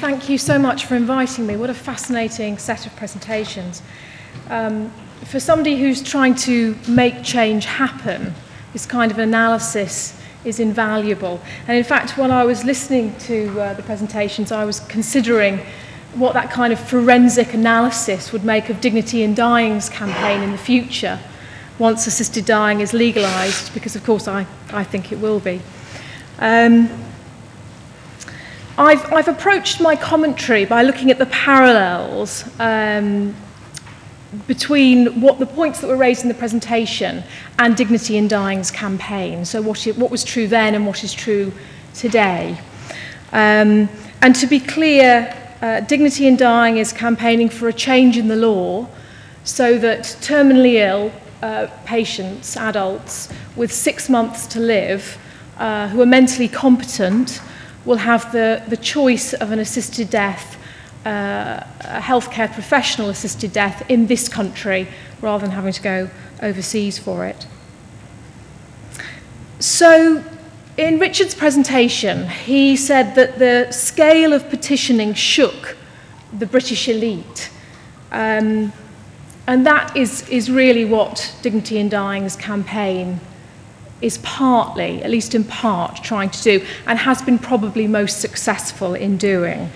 thank you so much for inviting me. What a fascinating set of presentations. Um, for somebody who's trying to make change happen, this kind of analysis is invaluable. And in fact, while I was listening to uh, the presentations, I was considering what that kind of forensic analysis would make of Dignity in Dying's campaign in the future once assisted dying is legalised, because of course I, I think it will be. Um, I've, I've approached my commentary by looking at the parallels um, between what the points that were raised in the presentation and Dignity in Dying's campaign. So what, it, what was true then and what is true today. Um, and to be clear, uh, Dignity in Dying is campaigning for a change in the law so that terminally ill uh, patients, adults, with six months to live, uh, who are mentally competent, will have the, the choice of an assisted death, uh, a healthcare professional assisted death in this country rather than having to go overseas for it. So, in Richard's presentation, he said that the scale of petitioning shook the British elite. Um, and that is, is really what Dignity in Dying's campaign is partly, at least in part, trying to do, and has been probably most successful in doing.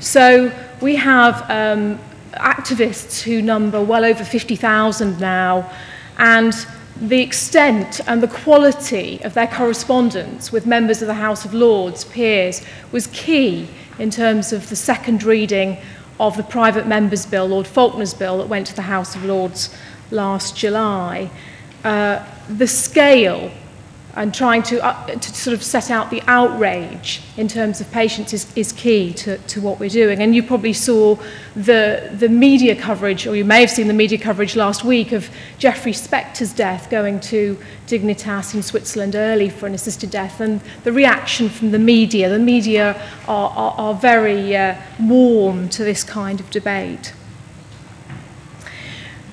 So we have um, activists who number well over 50,000 now, and the extent and the quality of their correspondence with members of the House of Lords, peers, was key in terms of the second reading of the private members' bill, Lord Falconer's bill, that went to the House of Lords last July. Uh, the scale and trying to, uh, to sort of set out the outrage in terms of patients is, is key to, to what we're doing. And you probably saw the, the media coverage, or you may have seen the media coverage last week of Jeffrey Spector's death going to Dignitas in Switzerland early for an assisted death, and the reaction from the media. The media are, are, are very uh, warm to this kind of debate.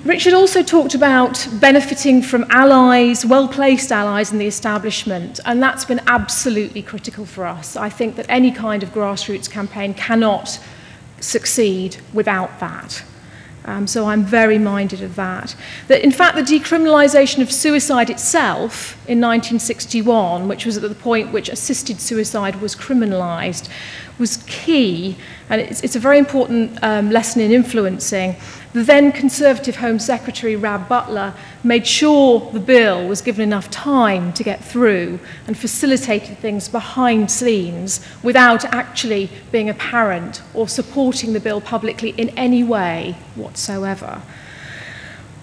Richard also talked about benefiting from allies, well placed allies in the establishment, and that's been absolutely critical for us. I think that any kind of grassroots campaign cannot succeed without that. Um, so I'm very minded of that. That in fact, the decriminalisation of suicide itself in 1961, which was at the point which assisted suicide was criminalised, was key, and it's, it's a very important um, lesson in influencing The then Conservative Home Secretary, Rab Butler, made sure the bill was given enough time to get through and facilitated things behind scenes without actually being apparent or supporting the bill publicly in any way whatsoever.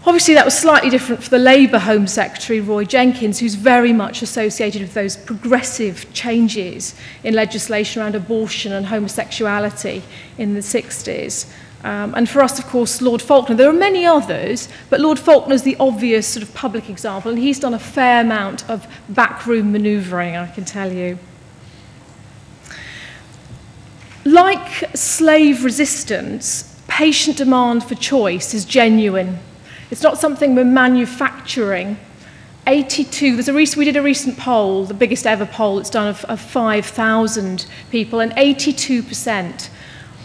Obviously, that was slightly different for the Labour Home Secretary, Roy Jenkins, who's very much associated with those progressive changes in legislation around abortion and homosexuality in the 60s. Um, and for us, of course, Lord Falconer. There are many others, but Lord Falconer's the obvious sort of public example, and he's done a fair amount of backroom manoeuvring, I can tell you. Like slave resistance, patient demand for choice is genuine. It's not something we're manufacturing. 82, there's a recent, we did a recent poll, the biggest ever poll it's done of, of 5,000 people, and 82%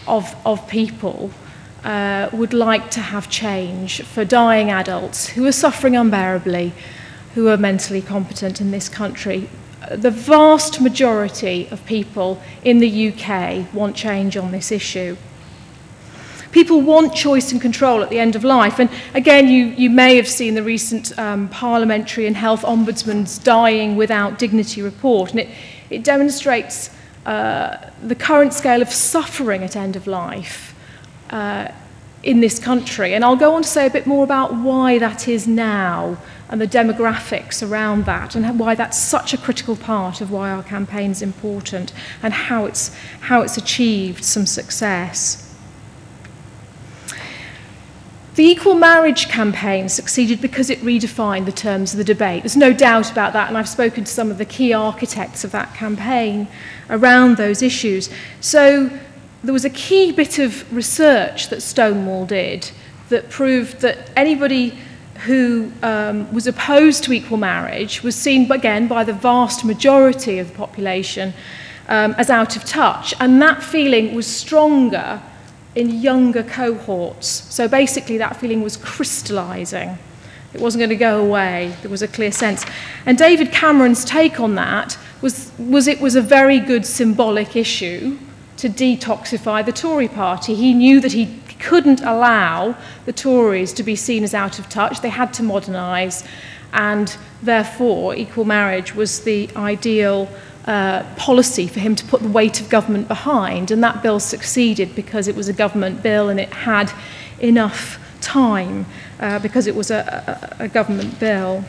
of, of people uh, would like to have change for dying adults who are suffering unbearably, who are mentally competent in this country. The vast majority of people in the UK want change on this issue. People want choice and control at the end of life. And again, you, you may have seen the recent um, Parliamentary and Health Ombudsman's Dying Without Dignity report. And it, it demonstrates uh, the current scale of suffering at end of life uh, in this country. And I'll go on to say a bit more about why that is now and the demographics around that and why that's such a critical part of why our campaign is important and how it's, how it's achieved some success. The Equal Marriage campaign succeeded because it redefined the terms of the debate. There's no doubt about that, and I've spoken to some of the key architects of that campaign around those issues. So there was a key bit of research that Stonewall did that proved that anybody who um, was opposed to equal marriage was seen again by the vast majority of the population um, as out of touch. And that feeling was stronger in younger cohorts. So basically, that feeling was crystallizing. It wasn't going to go away. There was a clear sense. And David Cameron's take on that was, was it was a very good symbolic issue to detoxify the Tory party. He knew that he couldn't allow the Tories to be seen as out of touch. They had to modernise, and therefore, equal marriage was the ideal uh, policy for him to put the weight of government behind. And that bill succeeded because it was a government bill and it had enough time uh, because it was a, a, a government bill.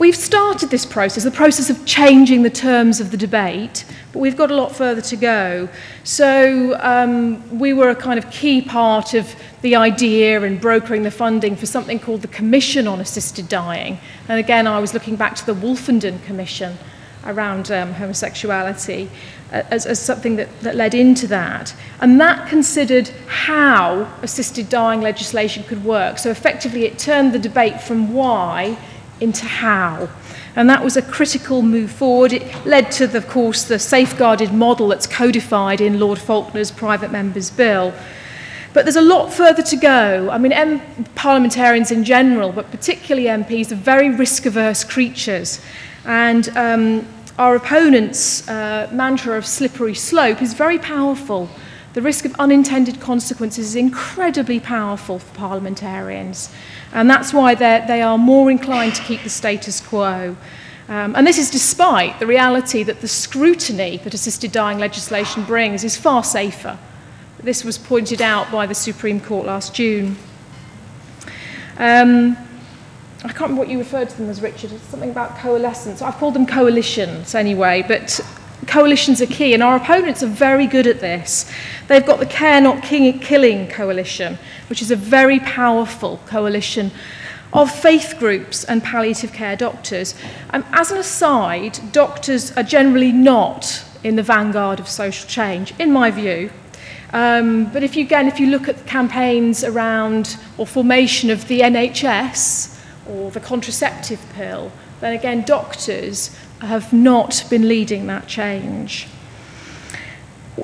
We've started this process, the process of changing the terms of the debate, but we've got a lot further to go. So um, we were a kind of key part of the idea and brokering the funding for something called the Commission on Assisted Dying. And again, I was looking back to the Wolfenden Commission around um, homosexuality uh, as, as something that, that led into that. And that considered how assisted dying legislation could work. So effectively, it turned the debate from why into how. And that was a critical move forward. It led to, the, of course, the safeguarded model that's codified in Lord Falconer's private member's bill. But there's a lot further to go. I mean, M- parliamentarians in general, but particularly MPs, are very risk averse creatures. And um, our opponent's uh, mantra of slippery slope is very powerful. The risk of unintended consequences is incredibly powerful for parliamentarians. And that's why they are more inclined to keep the status quo. Um, and this is despite the reality that the scrutiny that assisted dying legislation brings is far safer. This was pointed out by the Supreme Court last June. Um, I can't remember what you referred to them as, Richard. It's something about coalescence. I've called them coalitions anyway, but coalitions are key, and our opponents are very good at this. They've got the Care Not Killing Coalition, which is a very powerful coalition of faith groups and palliative care doctors. Um, as an aside, doctors are generally not in the vanguard of social change, in my view. Um, but if you, again, if you look at the campaigns around or formation of the NHS or the contraceptive pill, then again, doctors have not been leading that change.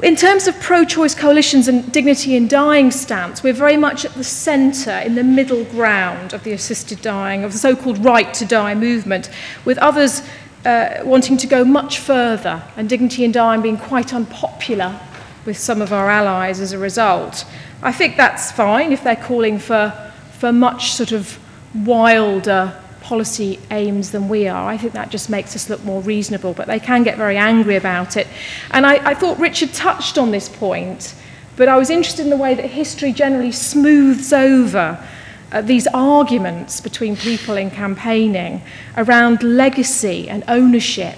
In terms of pro choice coalitions and dignity in dying stance, we're very much at the centre, in the middle ground of the assisted dying, of the so called right to die movement, with others uh, wanting to go much further, and dignity in dying being quite unpopular with some of our allies as a result. I think that's fine if they're calling for, for much sort of wilder policy aims than we are. I think that just makes us look more reasonable, but they can get very angry about it. And I, I thought Richard touched on this point, but I was interested in the way that history generally smooths over uh, these arguments between people in campaigning around legacy and ownership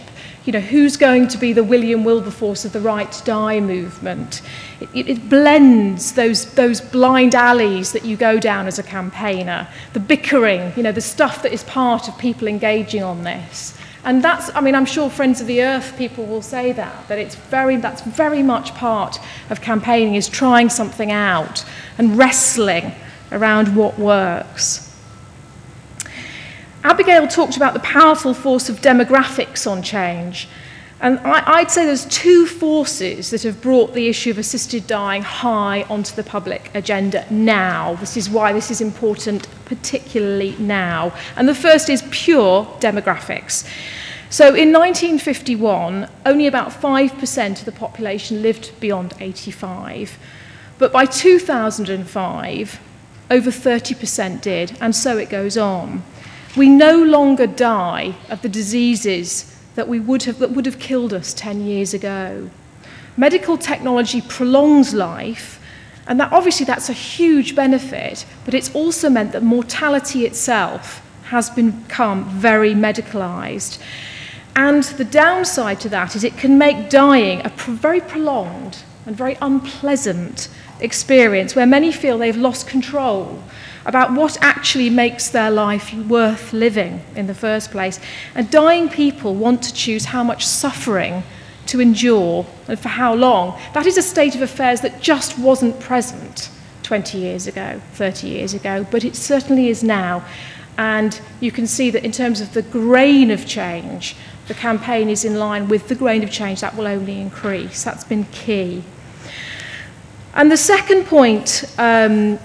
you know, who's going to be the William Wilberforce of the Right to Die movement? It, it, blends those, those blind alleys that you go down as a campaigner, the bickering, you know, the stuff that is part of people engaging on this. And that's, I mean, I'm sure Friends of the Earth people will say that, that it's very, that's very much part of campaigning is trying something out and wrestling around what works. Abigail talked about the powerful force of demographics on change. And I, would say there's two forces that have brought the issue of assisted dying high onto the public agenda now. This is why this is important, particularly now. And the first is pure demographics. So in 1951, only about 5% of the population lived beyond 85. But by 2005, over 30% did, and so it goes on. We no longer die of the diseases that, we would have, that would have killed us 10 years ago. Medical technology prolongs life, and that, obviously that's a huge benefit, but it's also meant that mortality itself has become very medicalized. And the downside to that is it can make dying a pr- very prolonged and very unpleasant experience where many feel they've lost control about what actually makes their life worth living in the first place. And dying people want to choose how much suffering to endure and for how long. That is a state of affairs that just wasn't present 20 years ago, 30 years ago, but it certainly is now. And you can see that in terms of the grain of change, the campaign is in line with the grain of change, that will only increase. That's been key. And the second point, um,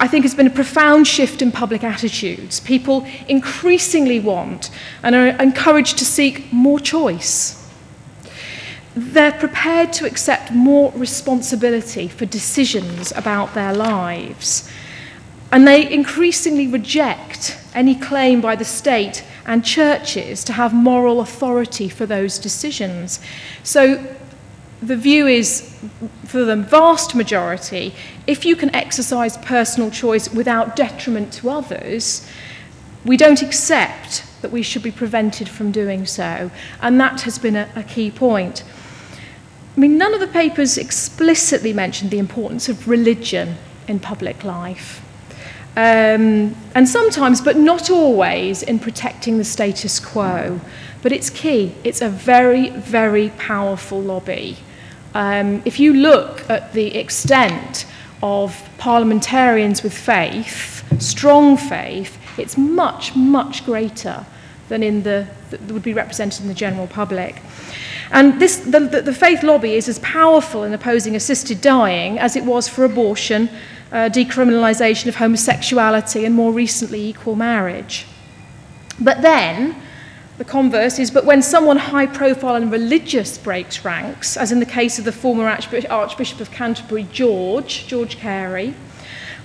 I think, has been a profound shift in public attitudes. People increasingly want and are encouraged to seek more choice. They're prepared to accept more responsibility for decisions about their lives. And they increasingly reject any claim by the state and churches to have moral authority for those decisions. So the view is, for the vast majority, if you can exercise personal choice without detriment to others, we don't accept that we should be prevented from doing so. And that has been a, a key point. I mean, none of the papers explicitly mentioned the importance of religion in public life. Um, and sometimes, but not always, in protecting the status quo. But it's key. It's a very, very powerful lobby. Um, if you look at the extent of parliamentarians with faith, strong faith, it's much, much greater than in the, that would be represented in the general public. And this, the, the, the faith lobby is as powerful in opposing assisted dying as it was for abortion, uh, decriminalisation of homosexuality, and more recently, equal marriage. But then, the converse is, but when someone high profile and religious breaks ranks, as in the case of the former Archbishop of Canterbury, George, George Carey,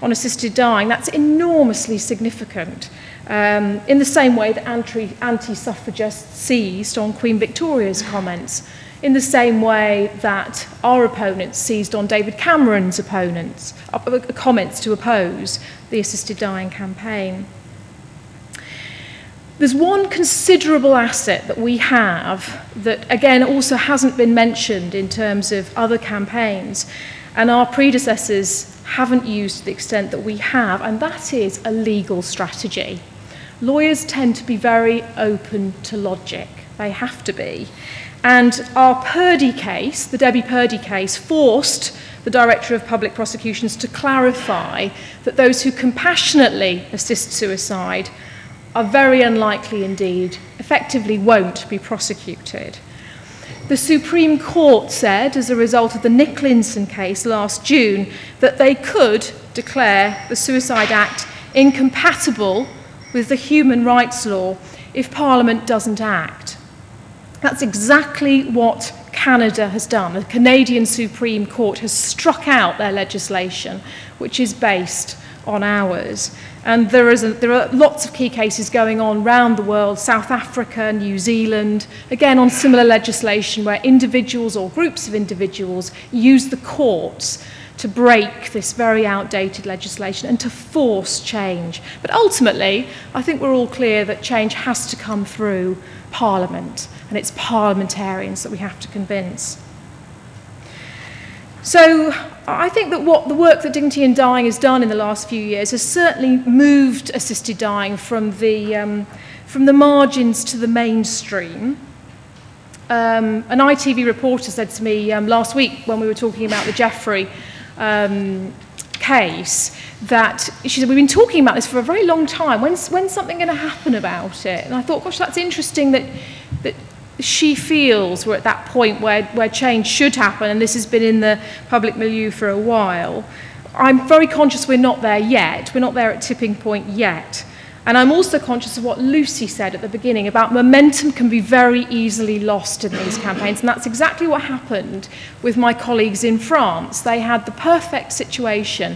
on assisted dying, that's enormously significant. Um, in the same way that anti suffragists seized on Queen Victoria's comments, in the same way that our opponents seized on David Cameron's opponents, uh, comments to oppose the assisted dying campaign. There's one considerable asset that we have that, again, also hasn't been mentioned in terms of other campaigns, and our predecessors haven't used to the extent that we have, and that is a legal strategy. Lawyers tend to be very open to logic. They have to be. And our Purdy case, the Debbie Purdy case, forced the Director of Public Prosecutions to clarify that those who compassionately assist suicide are very unlikely indeed, effectively won't be prosecuted. The Supreme Court said, as a result of the Nicklinson case last June, that they could declare the Suicide Act incompatible with the human rights law if Parliament doesn't act. That's exactly what Canada has done. The Canadian Supreme Court has struck out their legislation, which is based on ours. And there, is a, there are lots of key cases going on around the world, South Africa, New Zealand, again on similar legislation where individuals or groups of individuals use the courts to break this very outdated legislation and to force change. But ultimately, I think we're all clear that change has to come through Parliament, and it's parliamentarians that we have to convince. So I think that what the work that Dignity in Dying has done in the last few years has certainly moved assisted dying from the, um, from the margins to the mainstream. Um, an ITV reporter said to me um, last week when we were talking about the Jeffrey um, case that she said, we've been talking about this for a very long time. When's, when's something going to happen about it? And I thought, gosh, that's interesting that, that she feels we're at that point where, where change should happen, and this has been in the public milieu for a while. I'm very conscious we're not there yet. We're not there at tipping point yet. And I'm also conscious of what Lucy said at the beginning about momentum can be very easily lost in these campaigns. And that's exactly what happened with my colleagues in France. They had the perfect situation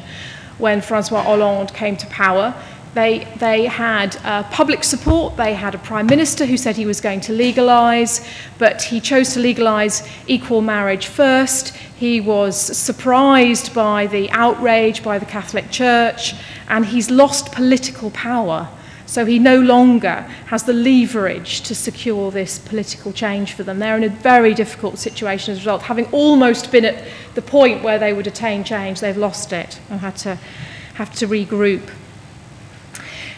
when Francois Hollande came to power. They, they had uh, public support, they had a prime minister who said he was going to legalise, but he chose to legalise equal marriage first. He was surprised by the outrage by the Catholic Church, and he's lost political power. So he no longer has the leverage to secure this political change for them. They're in a very difficult situation as a result. Having almost been at the point where they would attain change, they've lost it and had to have to regroup.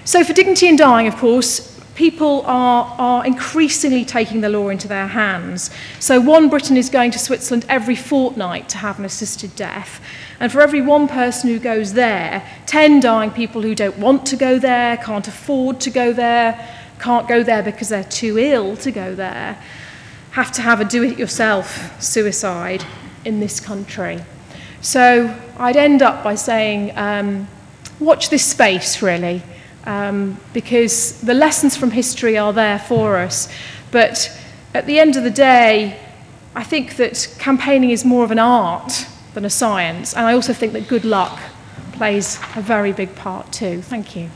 So for dignity in dying, of course, people are, are increasingly taking the law into their hands. So one Briton is going to Switzerland every fortnight to have an assisted death. And for every one person who goes there, 10 dying people who don't want to go there, can't afford to go there, can't go there because they're too ill to go there, have to have a do it yourself suicide in this country. So I'd end up by saying, um, watch this space really, um, because the lessons from history are there for us. But at the end of the day, I think that campaigning is more of an art than a science. And I also think that good luck plays a very big part too. Thank you.